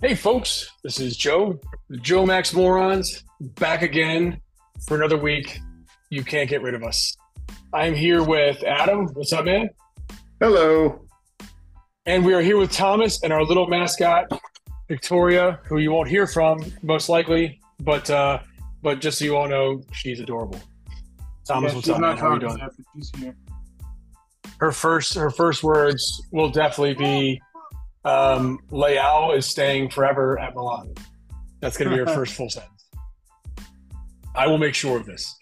Hey, folks, this is Joe, the Joe Max Morons, back again for another week. You can't get rid of us. I'm here with Adam. What's up, man? Hello. And we are here with Thomas and our little mascot, Victoria, who you won't hear from most likely, but uh, but just so you all know, she's adorable. Thomas, Yeah, what's up, not man? How are you doing? after she's here. Her first her first words will definitely be, um, "Leao is staying forever at Milan." That's going to be her first full sentence. I will make sure of this.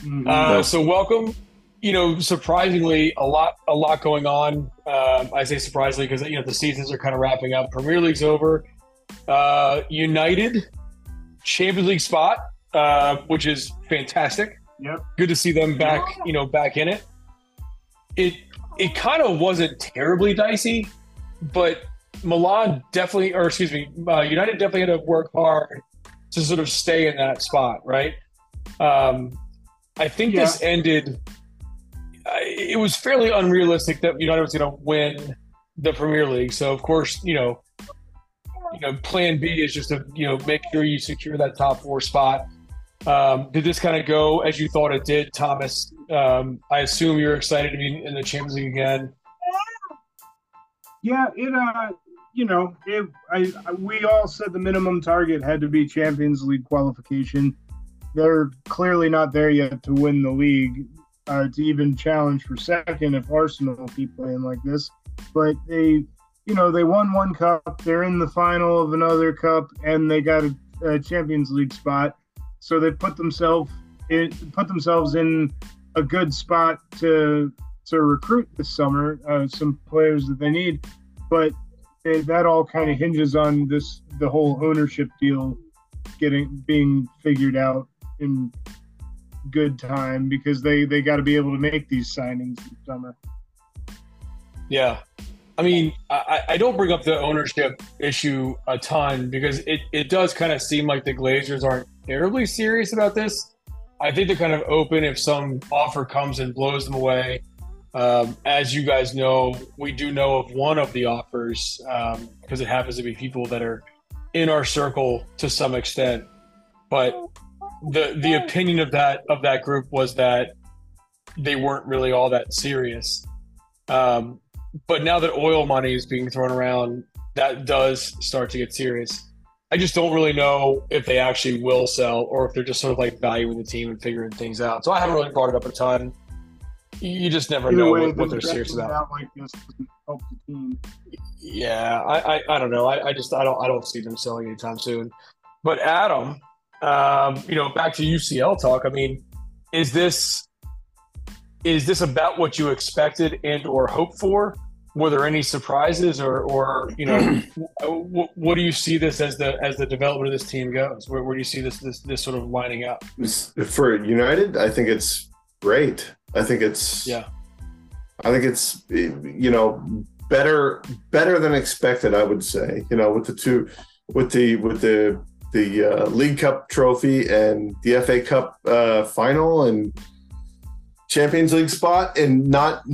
Mhm. Uh, so welcome. You know, surprisingly, a lot, a lot going on. Um, I say surprisingly because you know the seasons are kind of wrapping up. Premier League's over. Uh, United Champions League spot, uh, which is fantastic. Yep. Good to see them back. You know, back in it. It it kind of wasn't terribly dicey, but Milan definitely, or excuse me, uh, United definitely had to work hard to sort of stay in that spot, right? Um, I think this ended. I- It was fairly unrealistic that United was going to win the Premier League. So of course, you know, you know, Plan B is just to you know make sure you secure that top four spot. Um, did this kind of go as you thought it did, Thomas? Um, I assume you're excited to be in the Champions League again. Yeah, it uh, you know, it, I, I we all said the minimum target had to be Champions League qualification. They're clearly not there yet to win the league, uh, to even challenge for second if Arsenal keep playing like this. But they, you know, they won one cup. They're in the final of another cup, and they got a, a Champions League spot. So they put themselves in, put themselves in a good spot to to recruit this summer uh, some players that they need, but that all kind of hinges on this the whole ownership deal getting being figured out in good time because they they got to be able to make these signings this summer. Yeah. I mean, I, I don't bring up the ownership issue a ton because it, it does kind of seem like the Glazers aren't terribly serious about this. I think they're kind of open if some offer comes and blows them away. Um, as you guys know, we do know of one of the offers because it happens to be people that are in our circle to some extent. But the the opinion of that of that group was that they weren't really all that serious. Um, but now that oil money is being thrown around, that does start to get serious. I just don't really know if they actually will sell or if they're just sort of like valuing the team and figuring things out. So I haven't really brought it up a ton. You just never Either know way, what, what they're serious about. like this help the team. Yeah, I, I, I don't know. I, I just I don't I don't see them selling anytime soon. But Adam, um, you know, back to UCL talk. I mean, is this is this about what you expected and or hoped for? Were there any surprises, or or you know, what, what do you see this as the as the development of this team goes? Where, where do you see this this this sort of lining up? For United, I think it's great. I think it's Yeah. I think it's you know better better than expected. I would say you know with the two with the with the the uh, League Cup trophy and the FA Cup uh, final and Champions League spot and not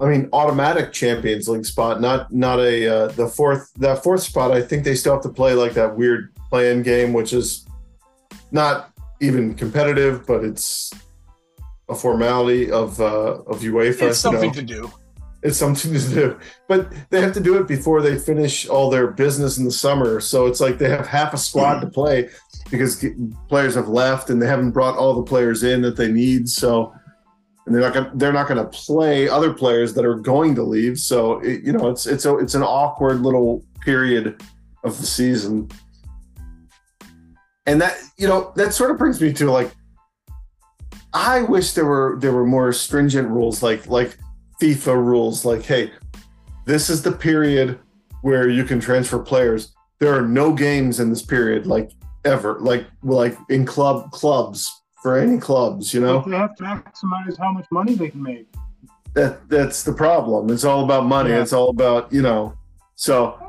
I mean automatic Champions League spot not not a uh, the fourth that fourth spot I think they still have to play like that weird play-in game which is not even competitive but it's a formality of uh, of UEFA It's something to do. it's something to do. But they have to do it before they finish all their business in the summer. So it's like they have half a squad to play because players have left and they haven't brought all the players in that they need. So and they're not gonna, they're not going to play other players that are going to leave. So it, you know it's it's a, it's an awkward little period of the season. And that you know that sort of brings me to like I wish there were there were more stringent rules like like FIFA rules like, hey, this is the period where you can transfer players. There are no games in this period, like ever, like like in club clubs for any clubs, you know. But they have to maximize how much money they can make. That that's the problem. It's all about money. Yeah. It's all about you know. So,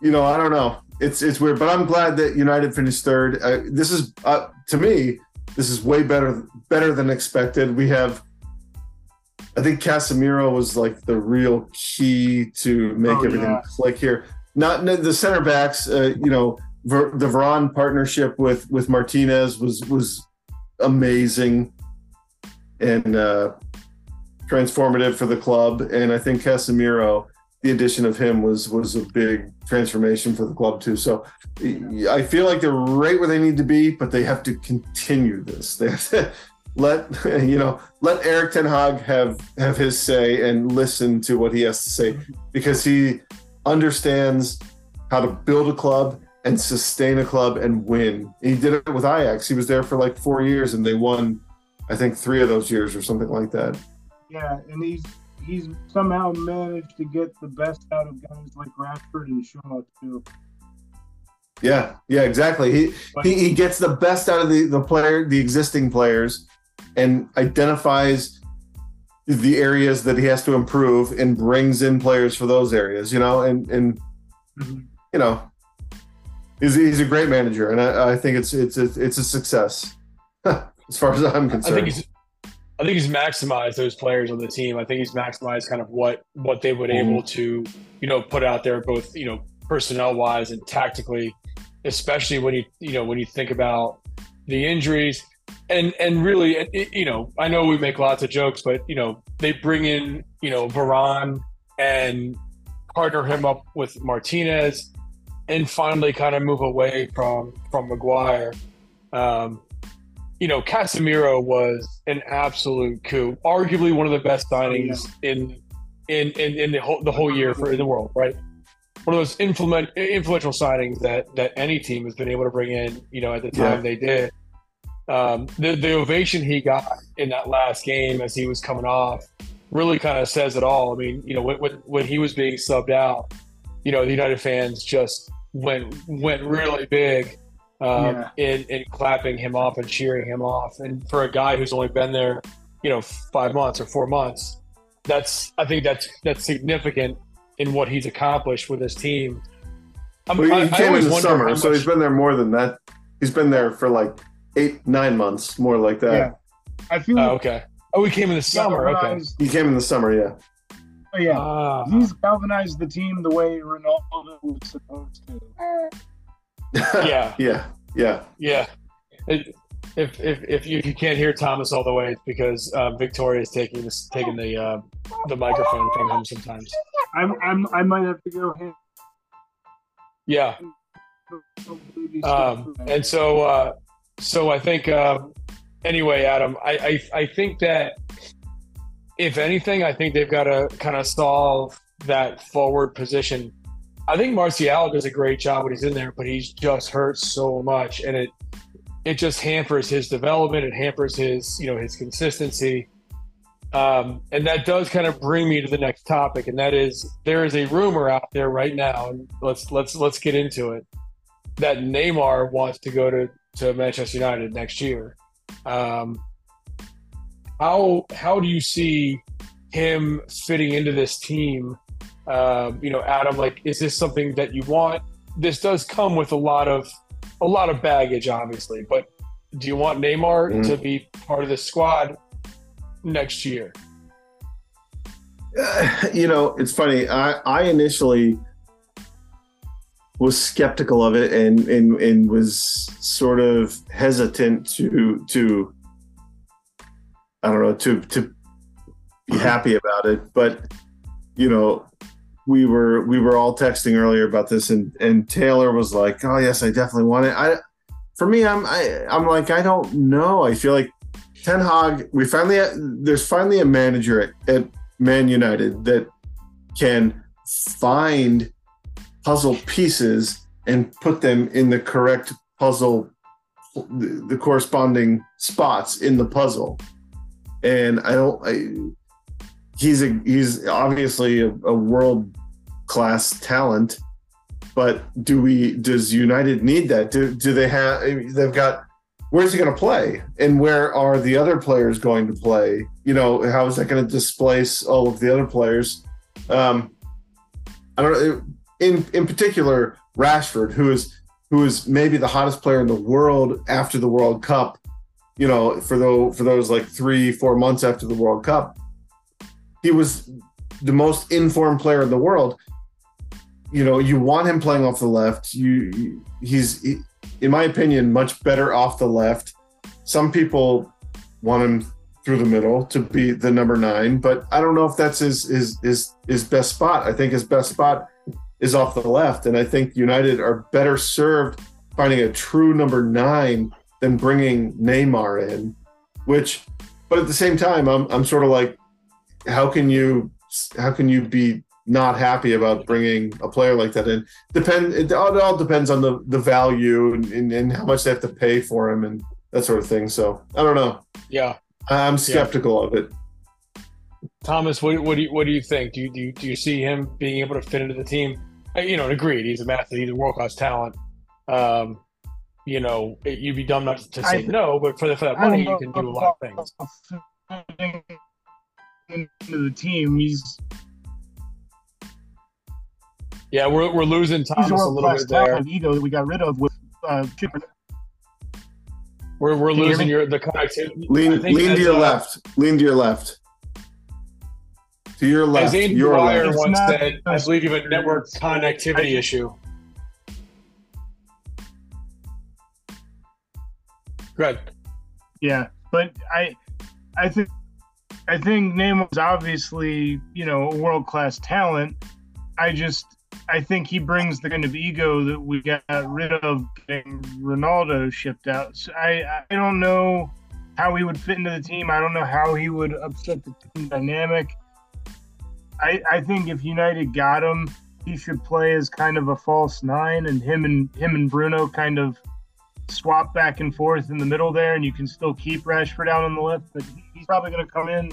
you know, I don't know. It's it's weird, but I'm glad that United finished third. Uh, this is uh, to me, this is way better better than expected. We have. I think Casemiro was like the real key to make Oh, everything yeah. click here. not the center backs. Uh, you know, Ver, the Varane partnership with with Martinez was was amazing and uh, transformative for the club. And I think Casemiro, the addition of him was was a big transformation for the club too. So I feel like they're right where they need to be, but they have to continue this. They have to let you know let Erik Ten Hag have have his say and listen to what he has to say because he understands how to build a club and sustain a club and win. He did it with Ajax. He was there for like four years and they won, I think, three of those years or something like that. Yeah, and he's he's somehow managed to get the best out of guys like Rashford and Shaw too. Yeah, yeah, exactly. He, he he gets the best out of the the player, the existing players, and identifies the areas that he has to improve and brings in players for those areas. You know, and and mm-hmm. you know, he's he's a great manager, and I, I think it's it's a, it's a success as far as I'm concerned. I think he's I think he's maximized those players on the team. I think he's maximized kind of what what they would mm-hmm. able to you know put out there, both you know personnel wise and tactically, especially when you you know when you think about the injuries and and really it, you know I know we make lots of jokes, but you know they bring in you know Varane and partner him up with Martinez and finally kind of move away from from Maguire. Um, you know, Casemiro was an absolute coup, arguably one of the best signings in in in, in the whole the whole year for in the world, right? One of those influential influential signings that that any team has been able to bring in, you know, at the time yeah. they did. Um, the the ovation he got in that last game as he was coming off really kind of says it all. I mean, you know, when, when he was being subbed out, you know, the United fans just went went really big um, yeah. in in clapping him off and cheering him off. And for a guy who's only been there, you know, five months or four months, that's I think that's that's significant in what he's accomplished with his team. I'm, well, he I, came I in the summer, much... so he's been there more than that. He's been there for like eight, nine months, more like that. Yeah. I feel. Oh, okay. Oh, he came in the summer. Okay. He came in the summer. Yeah. Oh, yeah. Uh, he's galvanized the team the way Ronaldo was supposed to. Yeah. yeah. Yeah. Yeah. It, if, if, if you, you, can't hear Thomas all the way, it's because uh, Victoria is taking this, taking the uh, the microphone from him sometimes. I'm, I'm I might have to go ahead. Yeah. Um, and so uh, so I think uh, anyway, Adam, I, I I think that if anything, I think they've got to kind of solve that forward position. I think Martial does a great job when he's in there, but he's just hurt so much, and it it just hampers his development. It hampers his you know his consistency, um, and that does kind of bring me to the next topic, and that is there is a rumor out there right now, and let's let's let's get into it. That Neymar wants to go to to Manchester United next year. Um, how how do you see him fitting into this team? Uh, you know, Adam, like, is this something that you want? This does come with a lot of a lot of baggage, obviously, but do you want Neymar mm. to be part of the squad next year? Uh, you know, it's funny. I, I initially was skeptical of it and, and and was sort of hesitant to to I don't know to to be happy about it. But you know, we were we were all texting earlier about this, and and Taylor was like, "Oh yes, I definitely want it." I for me, I'm I, I'm like I don't know. I feel like Ten Hag. We finally there's finally a manager at, at Man United that can find puzzle pieces and put them in the correct puzzle the, the corresponding spots in the puzzle and i don't I, he's a he's obviously a, a world class talent but do we does united need that? Do, do they have they've got where's he going to play? And where are the other players going to play? You know how is that going to displace all of the other players? Um i don't know in in particular Rashford, who is who is maybe the hottest player in the world after the World Cup. You know, for those for those like three four months after the World Cup, he was the most informed player in the world. you know, you want him playing off the left. You, he's, he, in my opinion, much better off the left. Some people want him through the middle to be the number nine, but I don't know if that's his his his his best spot. I think his best spot is off the left, and I think United are better served finding a true number nine than bringing Neymar in. Which, but at the same time, I'm I'm sort of like, how can you how can you be not happy about bringing a player like that in? Depend it all, it all depends on the the value and, and, and how much they have to pay for him and that sort of thing. So I don't know. Yeah, I'm skeptical yeah. of it. Thomas, what, what do you what do you think? Do you, do you do you see him being able to fit into the team? Uh, you know, and agreed. He's a massive, he's a world class talent. Um, you know, it, you'd be dumb not to say no, but for, the, for that money, you can do a lot of things. Into the team, he's yeah, we're, we're losing Thomas a little bit there. Ego that we got rid of with uh, we're we're losing you your the connectivity. Lean lean to your uh, left. Lean to your left. To your left. As Andy your Dwyer left. once said, I believe you have a network connectivity issue. Good. Yeah, but I I think I think Neymar's obviously, you know, a world class talent. I just I think he brings the kind of ego that we got rid of getting Ronaldo shipped out. So I I don't know how he would fit into the team. I don't know how he would upset the team dynamic. I I think if United got him, he should play as kind of a false nine, and him and him and Bruno kind of swap back and forth in the middle there, and you can still keep Rashford out on the left. But he's probably going to come in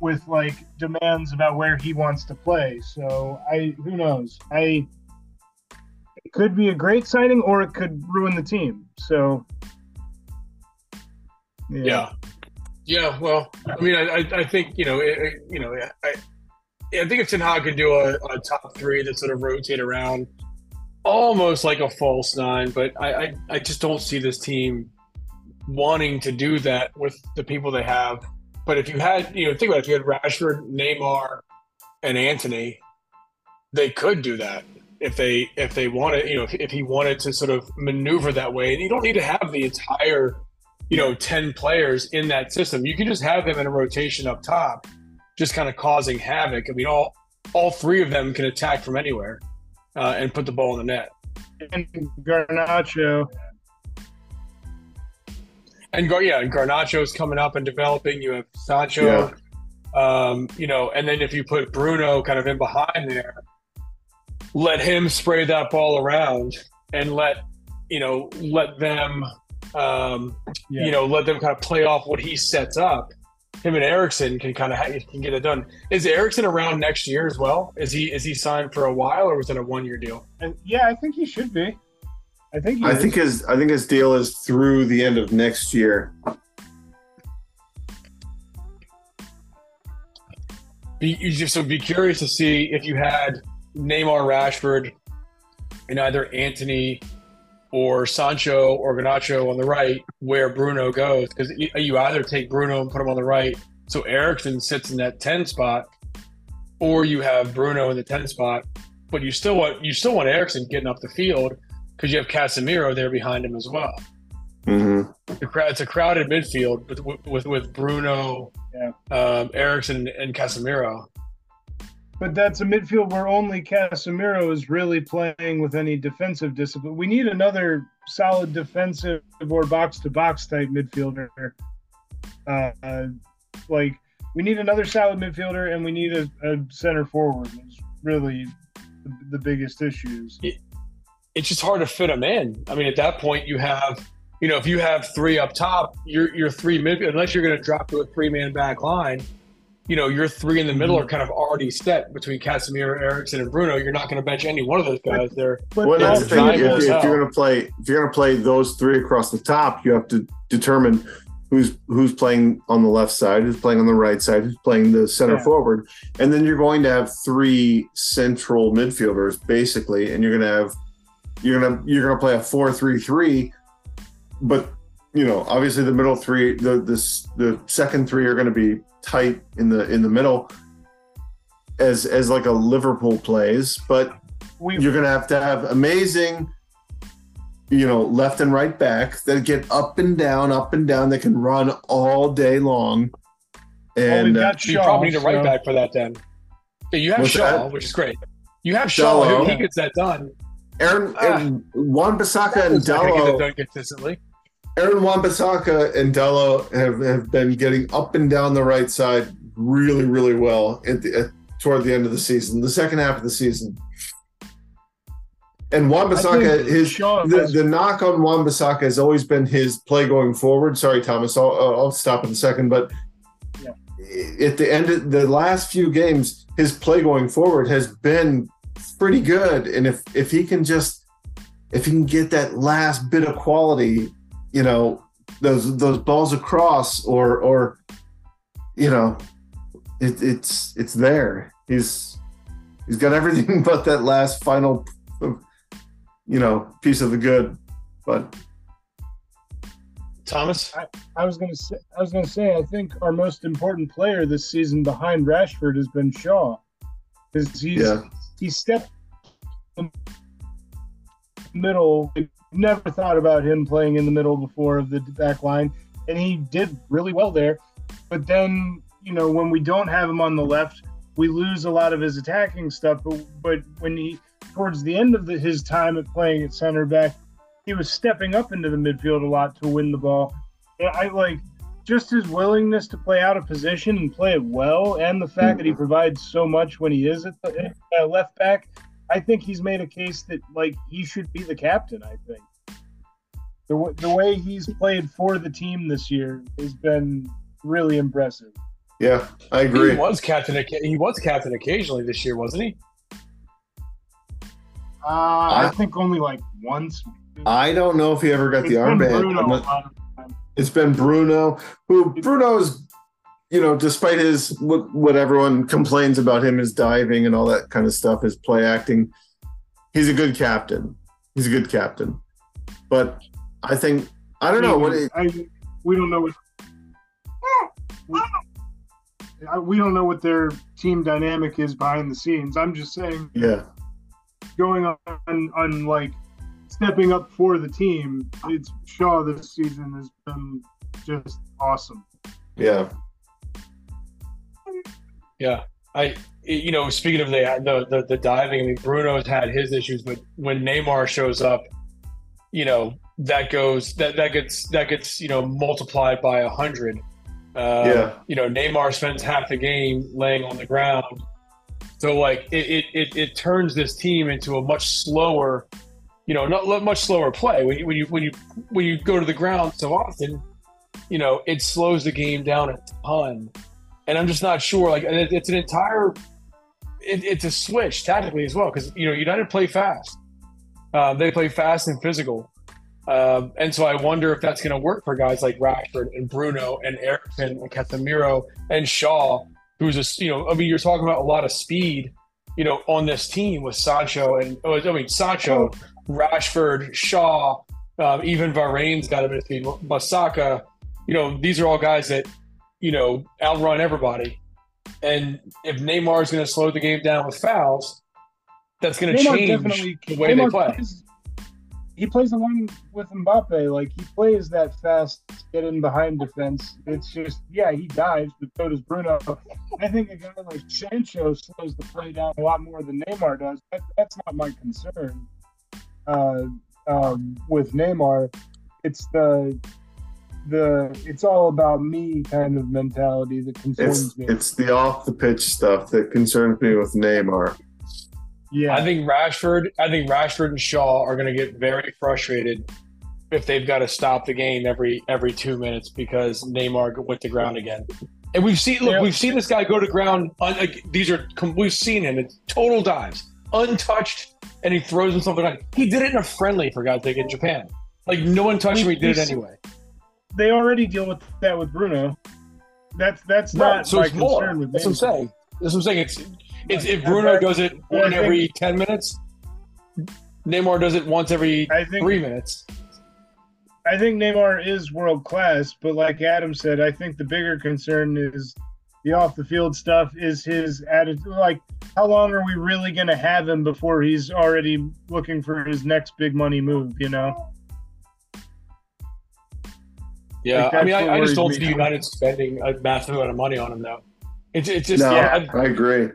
with like demands about where he wants to play. So I who knows? I it could be a great signing or it could ruin the team. So yeah. Yeah, yeah well, I mean, I, I think you know, it, you know, I, I think if Ten Hag could do a, a, top three that sort of rotate around, almost like a false nine, but I, I, I just don't see this team wanting to do that with the people they have but if you had, you know, think about it, if you had Rashford, Neymar, and Antony, they could do that if they if they wanted, you know, if, if he wanted to sort of maneuver that way. And you don't need to have the entire, you know, ten players in that system. You can just have them in a rotation up top, just kind of causing havoc. I mean, all all three of them can attack from anywhere uh, and put the ball in the net. And Garnacho and go yeah, and Garnacho's coming up and developing. You have Sancho, yeah. um, you know, and then if you put Bruno kind of in behind there, let him spray that ball around and let you know let them um, yeah. you know let them kind of play off what he sets up. Him and Eriksen can kind of ha- can get it done. Is Eriksen around next year as well? Is he is he signed for a while or was it a one year deal? And yeah, I think he should be. I think. I is. think his I think his deal is through the end of next year. Be you just so be curious to see if you had Neymar, Rashford, and either Antony or Sancho or Garnacho on the right, where Bruno goes, because you either take Bruno and put him on the right, so Eriksen sits in that ten spot, or you have Bruno in the ten spot, but you still want you still want Eriksen getting up the field because you have Casemiro there behind him as well. Mm-hmm. It's a crowded midfield with with, with Bruno, yeah. um, Eriksen, and Casemiro. But that's a midfield where only Casemiro is really playing with any defensive discipline. We need another solid defensive or box to box type midfielder. Uh, like we need another solid midfielder, and we need a, a center forward. Is really the, the biggest issues. It, it's just hard to fit them in. I mean, at that point, you have, you know, if you have three up top, your your three mid, unless you're going to drop to a three man back line, you know, your three in the middle mm-hmm. are kind of already set between Casemiro, Eriksen, and Bruno. You're not going to bench any one of those guys. They're well, that's the thing. If, if you're going to play, if you're going to play those three across the top, you have to determine who's who's playing on the left side, who's playing on the right side, who's playing the center yeah. forward, and then you're going to have three central midfielders basically, and you're going to have you're gonna you're gonna play a four three three, but you know obviously the middle three the this the second three are going to be tight in the in the middle as as like a Liverpool plays, but we you're going to have to have amazing, you know, left and right back that get up and down, up and down. That can run all day long. well, we've And uh, got You probably need a right so- back for that then. Yeah, you have What's Shaw, that? which is great. You have Shaw, Dalot. he gets that done. Aaron, Ah. Aaron Wan-Bissaka and He's not gonna get that Dalot, done consistently. Aaron Wan-Bissaka and Dalot have, have been getting up and down the right side really, really well at the, at, toward the end of the season, the second half of the season. And Juan I Bissaka, his the, the knock on Wan-Bissaka has always been his play going forward. Sorry, Thomas, I'll, I'll stop in a second, but Yeah. at the end of the last few games, his play going forward has been pretty good. And if if he can just if he can get that last bit of quality, you know, those those balls across or or you know, it, it's it's there. He's he's got everything but that last final you know piece of the good but Thomas? I was gonna say, I was gonna say, I think our most important player this season behind Rashford has been Shaw, because he's yeah he stepped in the middle. Never thought about him playing in the middle before of the back line, and he did really well there. But then, you know, when we don't have him on the left, we lose a lot of his attacking stuff. But, but when he towards the end of the, his time at playing at center back, he was stepping up into the midfield a lot to win the ball. And I like just his willingness to play out of position and play it well, and the fact that he provides so much when he is at the uh, left back. I think he's made a case that like he should be the captain. I think the w- the way he's played for the team this year has been really impressive. yeah i agree. He was captain. He was captain occasionally this year, wasn't he? Uh, I think only like once. i don't know if he ever got It's the armband Bruno it's been bruno who bruno's you know despite his what, what everyone complains about him his diving and all that kind of stuff his play acting he's a good captain. He's a good captain. But i think i don't know what it, I, we don't know what we, we don't know what their team dynamic is behind the scenes. I'm just saying, yeah. going on on like stepping up for the team. It's Shaw this season has been just awesome. yeah Yeah, I you know speaking of the the the, the diving, I mean Bruno's had his issues, but when Neymar shows up, you know that goes that that gets that gets you know multiplied by a hundred. Uh, Yeah. You know Neymar spends half the game laying on the ground, so like it it, it, it turns this team into a much slower, you know, not much slower play when you when you when you when you go to the ground so often, you know, it slows the game down a ton and I'm just not sure. Like, it, it's an entire, it, it's a switch tactically as well because you know United play fast. Um, they play fast and physical, um, and so I wonder if that's going to work for guys like Rashford and Bruno and Eriksen and Casemiro and Shaw, who's a you know I mean you're talking about a lot of speed, you know, on this team with Sancho and oh, I mean Sancho, Rashford, Shaw, um, even Varane's got a bit of speed. Masaka, you know, these are all guys that you know, outrun everybody. And if Neymar is going to slow the game down with fouls, that's going to change the way Neymar they play. Plays, he plays along with Mbappe. Like he plays that fast, get in behind defense. It's just yeah, he dives, but so does Bruno. I think a guy like Sancho slows the play down a lot more than Neymar does. That, that's not my concern. Uh, um, with Neymar, it's the the it's all about me kind of mentality that concerns it's me. it's the off the pitch stuff that concerns me with neymar yeah, I think Rashford, I think Rashford and Shaw are going to get very frustrated if they've got to stop the game every every two minutes because Neymar went to ground again. And we've seen look, Yeah. we've seen this guy go to ground. Like, these are we've seen him. It's total dives, untouched, and he throws himself around. He did it in a friendly for God's sake in Japan. Like no one touched him. He did it anyway. they already deal with that with Bruno. That's that's Right, not so my it's more. concern with That's what I'm saying. That's what I'm saying. It's it's if Bruno does it one every ten minutes, Neymar does it once every I think three minutes. I think Neymar is world class, but like Adam said, I think the bigger concern is the off the field stuff is his attitude. Like, how long are we really going to have him before he's already looking for his next big money move? You know. Yeah, Like, I mean, I, I just worries don't me. see United spending a massive amount of money on him though. It's it's just No, yeah, I agree.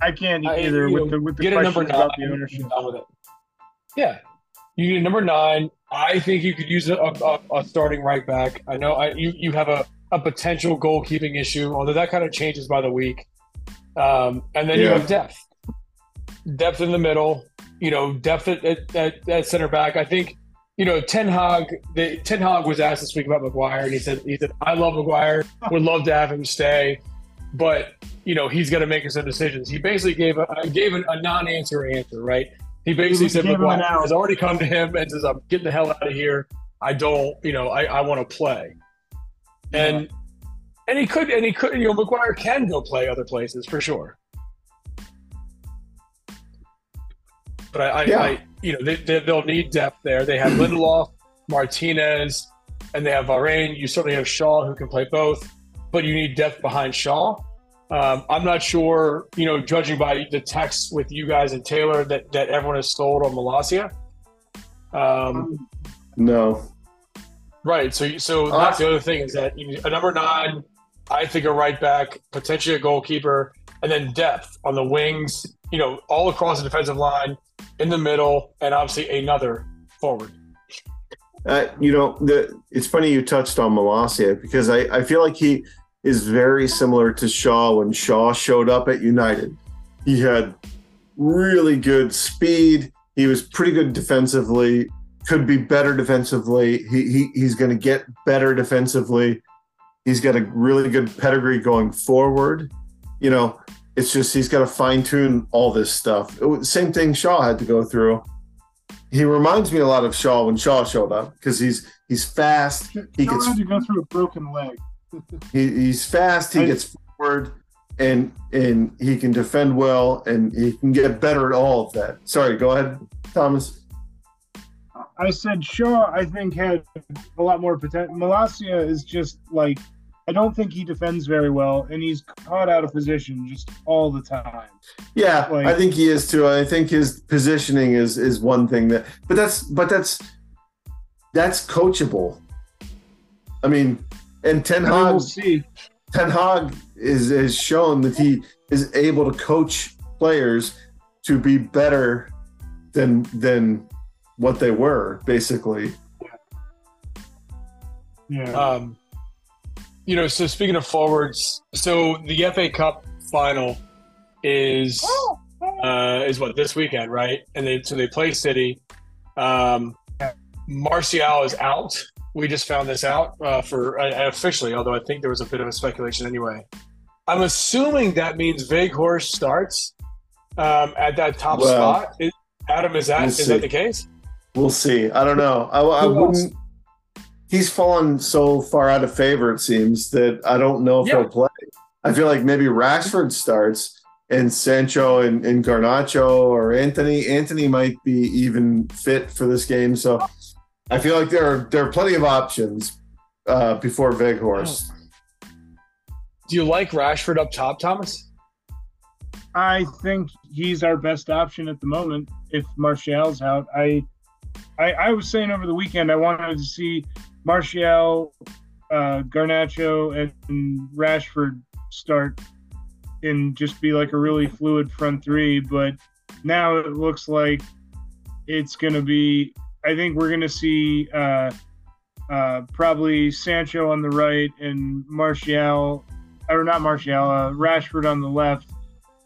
I can't either you with know, the with the get a number nine. about the ownership. done with it. Yeah, you need a number nine. I think you could use a, a, a starting right back. I know I, you you have a, a potential goalkeeping issue, although that kind of changes by the week. Um, and then you have depth, depth in the middle. You know, depth at, at, at, center back. I think you know Ten Hag. The, Ten Hag was asked this week about Maguire, and he said he said I love Maguire. Would love to have him stay, but you know he's going to make some decisions. He basically gave a gave an, a non-answer answer, right? He basically He said gave him an Maguire has already come to him and says, "I'm getting the hell out of here. I don't, you know, I, I want to play." And and he could and he could, you know, Maguire can go play other places for sure. But I, I, Yeah. I you know, they, they, they'll need depth there. They have Lindelof, Martinez, and they have Varane. You certainly have Shaw who can play both, but you need depth behind Shaw. Um, I'm not sure, you know, judging by the text with you guys and Taylor that, that everyone has sold on Malacia. Um, No. Right. So, so Uh, that's the other thing is that you, a number nine, I think a right back, potentially a goalkeeper, and then depth on the wings, you know, all across the defensive line, in the middle, and obviously another forward. Uh, you know, the it's funny you touched on Malacia because I, I feel like he is very similar to Shaw when Shaw showed up at United. He had really good speed. He was pretty good defensively. Could be better defensively. He, he he's going to get better defensively. He's got a really good pedigree going forward. You know, it's just he's got to fine tune all this stuff. Was- same thing Shaw had to go through he reminds me a lot of Shaw when Shaw showed up because he's he's fast. He Shaw gets had to go through a broken leg. he, he's fast. He I- gets forward, and and he can defend well, and he can get better at all of that. Sorry, go ahead, Thomas. I said Shaw, I think, had a lot more potential. Malacia is just like, I don't think he defends very well, and he's caught out of position just all the time. Yeah, Like- I think he is too. I think his positioning is is one thing that, but that's but that's that's coachable. I mean, and Ten Hag we'll see. Ten Hag is has shown that he is able to coach players to be better than than what they were, basically. Yeah. Um, you know, so speaking of forwards, so the FA Cup final is uh, is what this weekend, right? And they so they play City. Um, Martial is out. We just found this out uh, for uh, officially, although I think there was a bit of a speculation anyway. I'm assuming that means Weghorst starts um, at that top Well, spot. Is, Adam, is that we'll is see. that the case? We'll see. I don't know. I, I wouldn't. He's fallen so far out of favor, it seems, that I don't know if Yeah. he'll play. I feel like maybe Rashford starts and Sancho and, and Garnacho or Antony. Antony might be even fit for this game. So I feel like there are there are plenty of options uh, before Weghorst. Do you like Rashford up top, Thomas? I think he's our best option at the moment. If Martial's out, I, I, I was saying over the weekend I wanted to see Martial, uh, Garnacho, and, Rashford start and just be like a really fluid front three. But now it looks like it's going to be. I think we're going to see uh, uh, probably Sancho on the right and Martial, or not Martial, uh, Rashford on the left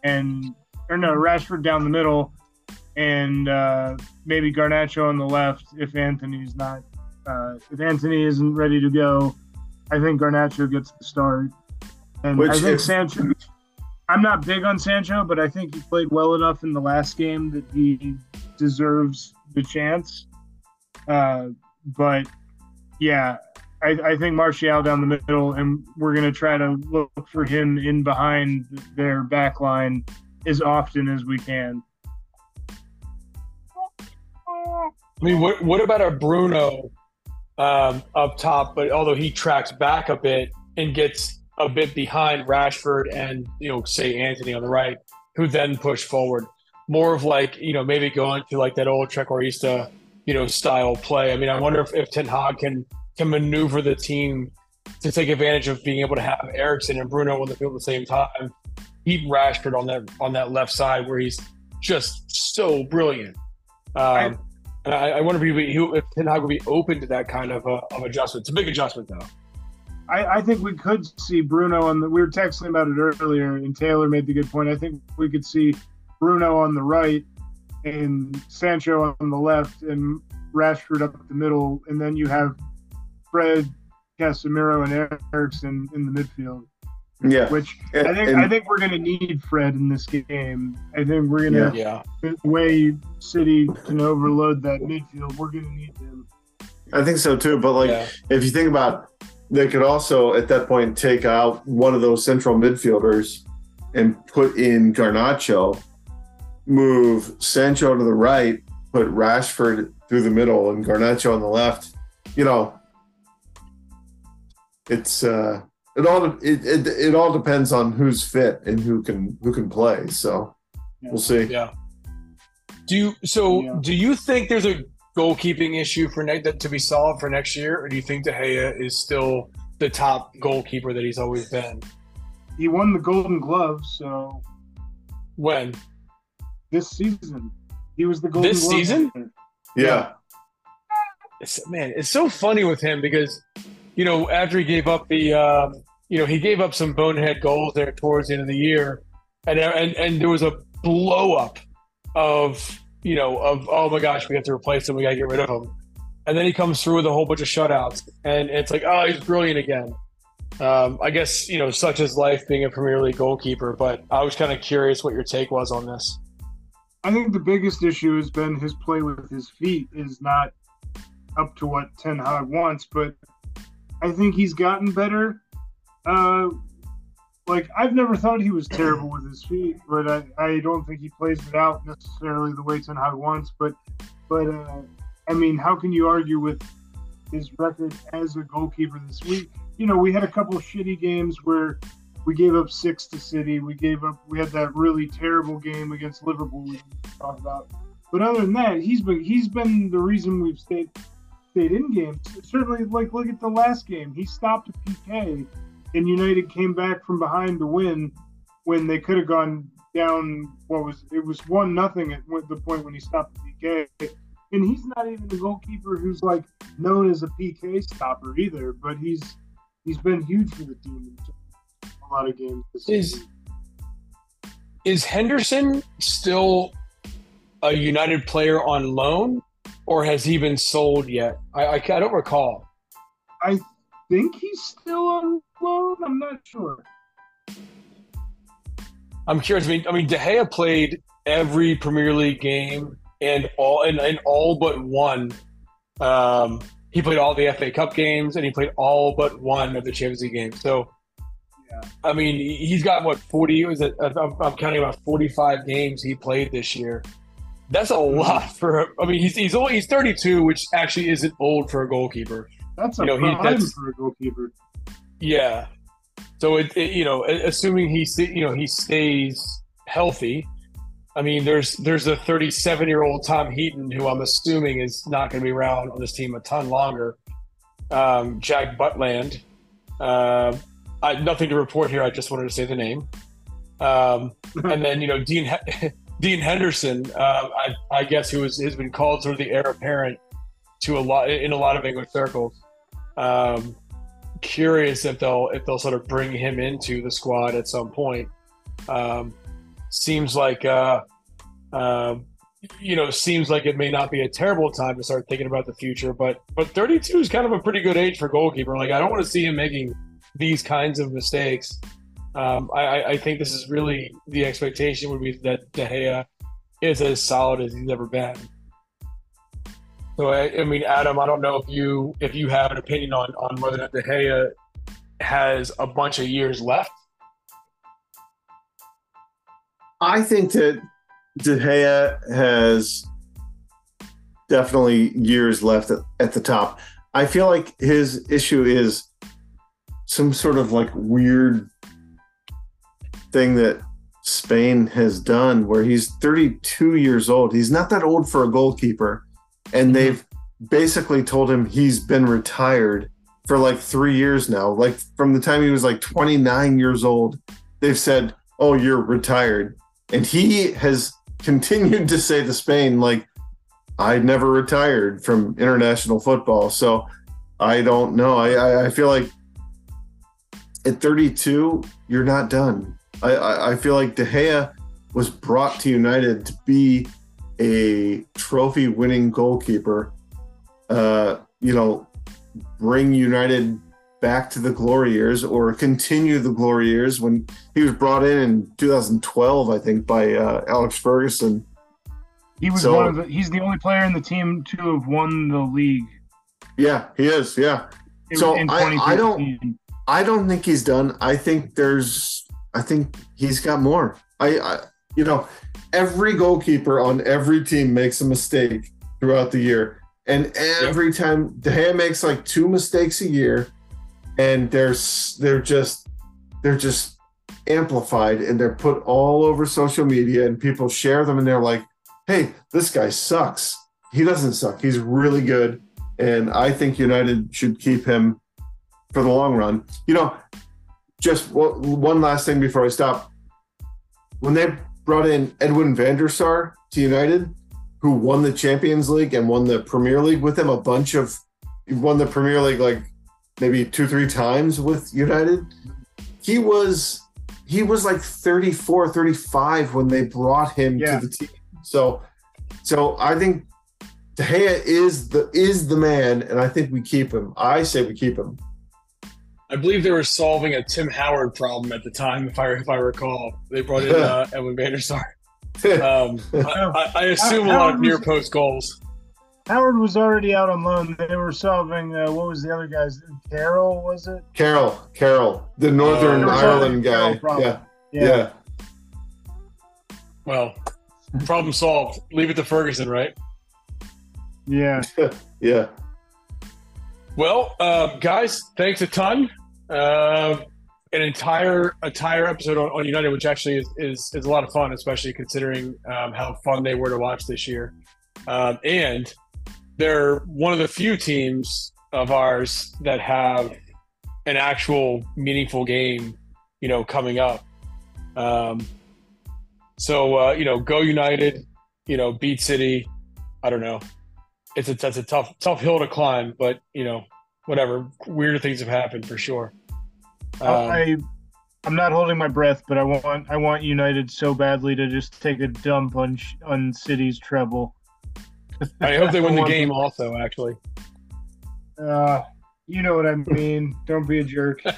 and or no Rashford down the middle, and uh, maybe Garnacho on the left if Antony's not uh, if Antony isn't ready to go. I think Garnacho gets the start, and Which I think if- Sancho. I'm not big on Sancho, but I think he played well enough in the last game that he deserves the chance. Uh, but yeah, I, I think Martial down the middle, and we're going to try to look for him in behind their back line as often as we can. I mean, what what about a Bruno um, up top? But although he tracks back a bit and gets a bit behind Rashford and you know say Antony on the right, who then push forward. More of like you know maybe going to like that old Trequartista you know style play. I mean, I wonder if, if Ten Hag can can maneuver the team to take advantage of being able to have Eriksen and Bruno on the field at the same time. Keep Rashford on that on that left side where he's just so brilliant. Um, and I, I wonder if, he, if Ten Hag would be open to that kind of, uh, of adjustment. It's a big adjustment, though. I, I, think we could see Bruno on the. We were texting about it earlier, and Taylor made the good point. I think we could see Bruno on the right and Sancho on the left and Rashford up the middle, and then you have Fred, Casemiro, and Eriksen in the midfield. Yeah, which and, I think and, I think we're going to need Fred in this game. I think we're going to yeah. the way City can overload that midfield. We're going to need him. I think so too. But like, yeah. if you think about, they could also at that point take out one of those central midfielders and put in Garnacho, move Sancho to the right, put Rashford through the middle, and Garnacho on the left. You know, it's. uh it all it, it, it all depends on who's fit and who can who can play. So yeah. we'll see. Yeah. Do you so yeah. do you think there's a goalkeeping issue for next to be solved for next year, or do you think De Gea is still the top goalkeeper that he's always been? He won the Golden Glove, so when this season he was the Golden this Glove season. Yeah. yeah. It's, man, it's so funny with him because you know, after he gave up the, um, you know, he gave up some bonehead goals there towards the end of the year, and and and there was a blow up of, you know, of oh my gosh, we have to replace him, we got to get rid of him, and then he comes through with a whole bunch of shutouts, and it's like, oh, he's brilliant again. Um, I guess you know, such as life being a Premier League goalkeeper, but I was kind of curious what your take was on this. I think the biggest issue has been his play with his feet is not up to what Ten Hag wants, but I think he's gotten better. Uh, like I've never thought he was terrible with his feet, but I, I don't think he plays it out necessarily the way Ten Hag wants. But but uh, I mean, how can you argue with his record as a goalkeeper this week? You know, we had a couple shitty games where we gave up six to City. We gave up. We had that really terrible game against Liverpool. We talked about. But other than that, he's been he's been the reason we've stayed stayed in games. Certainly, like look at the last game. He stopped a PK, and United came back from behind to win when they could have gone down. What was it was one nothing at the point when he stopped the PK. And he's not even the goalkeeper who's like known as a PK stopper either. But he's he's been huge for the team in a lot of games. is is Henderson still a United player on loan? Or has he been sold yet? I, I, I don't recall. I think he's still on loan. I'm not sure. I'm curious. I mean, I mean, De Gea played every Premier League game and all and, and all but one. Um, he played all the FA Cup games and he played all but one of the Champions League games. So, yeah. I mean, he's got what 40? Was it? I'm, I'm counting about 45 games he played this year. That's a lot for. I mean, he's he's only he's 32, which actually isn't old for a goalkeeper. That's a you know, he, that's, for a goalkeeper. Yeah. So it, it, you know, assuming he you know he stays healthy. I mean, there's there's a 37 year old Tom Heaton who I'm assuming is not going to be around on this team a ton longer. Um, Jack Butland. Uh, I, nothing to report here. I just wanted to say the name. Um, and then you know Dean Dean Henderson, uh, I, I, guess, who has, has been called sort of the heir apparent to a lot in a lot of English circles. Um, curious if they'll if they'll sort of bring him into the squad at some point. Um, seems like uh, uh, you know seems like it may not be a terrible time to start thinking about the future, but but 32 is kind of a pretty good age for goalkeeper. Like I don't want to see him making these kinds of mistakes um, I, I, think this is really the expectation would be that De Gea is as solid as he's ever been. So I, I, mean, Adam, I don't know if you if you have an opinion on on whether De Gea has a bunch of years left. I think that De Gea has definitely years left at, at the top. I feel like his issue is some sort of like weird thing that Spain has done where he's 32 years old. He's not that old for a goalkeeper. And Mm-hmm. they've basically told him he's been retired for like three years now. Like from the time he was like 29 years old, they've said, Oh, you're retired. And he has continued to say to Spain, like, I never retired from international football. So I don't know. I, I, I feel like at 32, you're not done. I, I, I feel like De Gea was brought to United to be a trophy winning goalkeeper. Uh, you know, bring United back to the glory years or continue the glory years when he was brought in in 2012, I think, by uh, Alex Ferguson. He was So- one of the. He's the only player in the team to have won the league. Yeah, he is. Yeah. in- So I- I don't- I don't think he's done. I think there's. I think he's got more. I, I, you know, every goalkeeper on every team makes a mistake throughout the year, and every time De Gea makes like two mistakes a year, and they're they're just they're just amplified and they're put all over social media, and people share them, and they're like, "Hey, this guy sucks. He doesn't suck. He's really good." And I think United should keep him for the long run. You know, just one last thing before I stop. When they brought in Edwin van der Sar to United, who won the Champions League and won the Premier League with them, a bunch of, won the Premier League like maybe two, three times with United. He was, he was like 34, 35 when they brought him Yeah. to the team. So, so I think De Gea is the is the man, and I think we keep him. I say we keep him. I believe they were solving a Tim Howard problem at the time, if I if I recall. They brought in uh, Edwin van der Sar. Um, I, I, I assume a lot of near post goals. Howard was already out on loan. They were solving. Uh, what was the other guy's? Carroll was it? Carroll, Carroll, the Northern Oh, Ireland guy. problem. Yeah, yeah, Well, problem solved. Leave it to Ferguson, right? Yeah. yeah. Well, uh, guys, thanks a ton. Uh, an entire entire episode on, on United, which actually is, is is a lot of fun, especially considering um, how fun they were to watch this year. Um, and they're one of the few teams of ours that have an actual meaningful game, you know, coming up. Um, so uh, you know, go United, you know, beat City. I don't know. It's a that's a tough tough hill to climb, but you know, whatever. Weirder things have happened for sure. Um, I I'm not holding my breath, but I want I want United so badly to just take a dump on on City's treble. I hope they win the game also. Actually, Uh, you know what I mean. Don't be a jerk.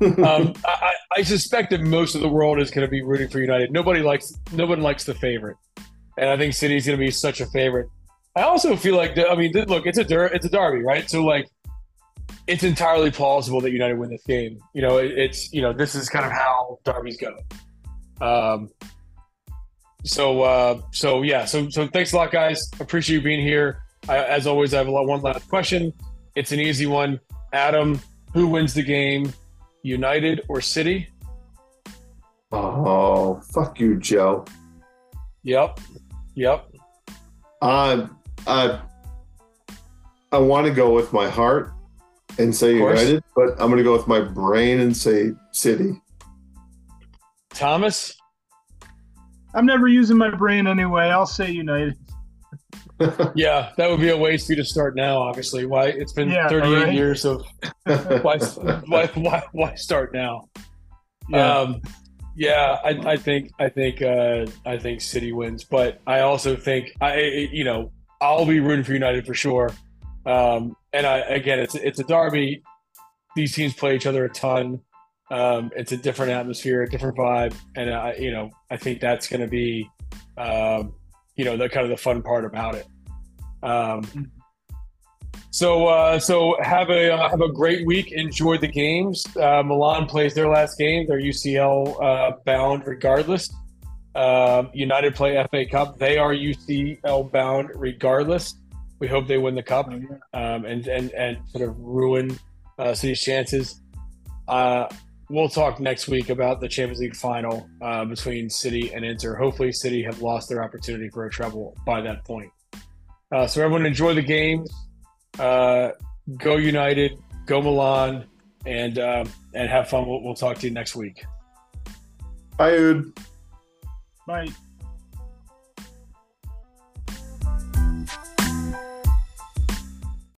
um, I, I suspect that most of the world is going to be rooting for United. Nobody likes nobody likes the favorite, and I think City's going to be such a favorite. I also feel like I mean, look, it's a der- it's a derby, right? So like, it's entirely plausible that United win this game. You know, it, it's you know this is kind of how derbies go. Um, so uh, so yeah, so so thanks a lot, guys. Appreciate you being here. I, as always, I have a lot, one last question. It's an easy one. Adam, who wins the game, United or City? Oh, fuck you, Joe. Yep, yep. Uh, uh, I want to go with my heart and say United, but I'm going to go with my brain and say City. Thomas, I'm never using my brain anyway. I'll say United. yeah, that would be a waste for you to start now. Obviously, why it's been Yeah, 38 right. years of why, why why why start now? Yeah. Um, yeah, I, I think I think uh, I think City wins, but I also think I you know I'll be rooting for United for sure. Um, and I again, it's it's a derby. These teams play each other a ton. Um, it's a different atmosphere, a different vibe, and I you know I think that's going to be um, you know the kind of the fun part about it. Um, so uh, so have a uh, have a great week. Enjoy the games. Uh, Milan plays their last game. They're UCL uh, bound regardless. Um United play FA Cup. They are UCL bound regardless. We hope they win the cup Oh, yeah. um, and and and sort of ruin uh, City's chances. Uh, we'll talk next week about the Champions League final uh, between City and Inter. Hopefully, City have lost their opportunity for a treble by that point. Uh, so everyone enjoy the games. Uh, go United. Go Milan. And uh, and have fun. We'll, we'll talk to you next week. Bye, Ood. Bye.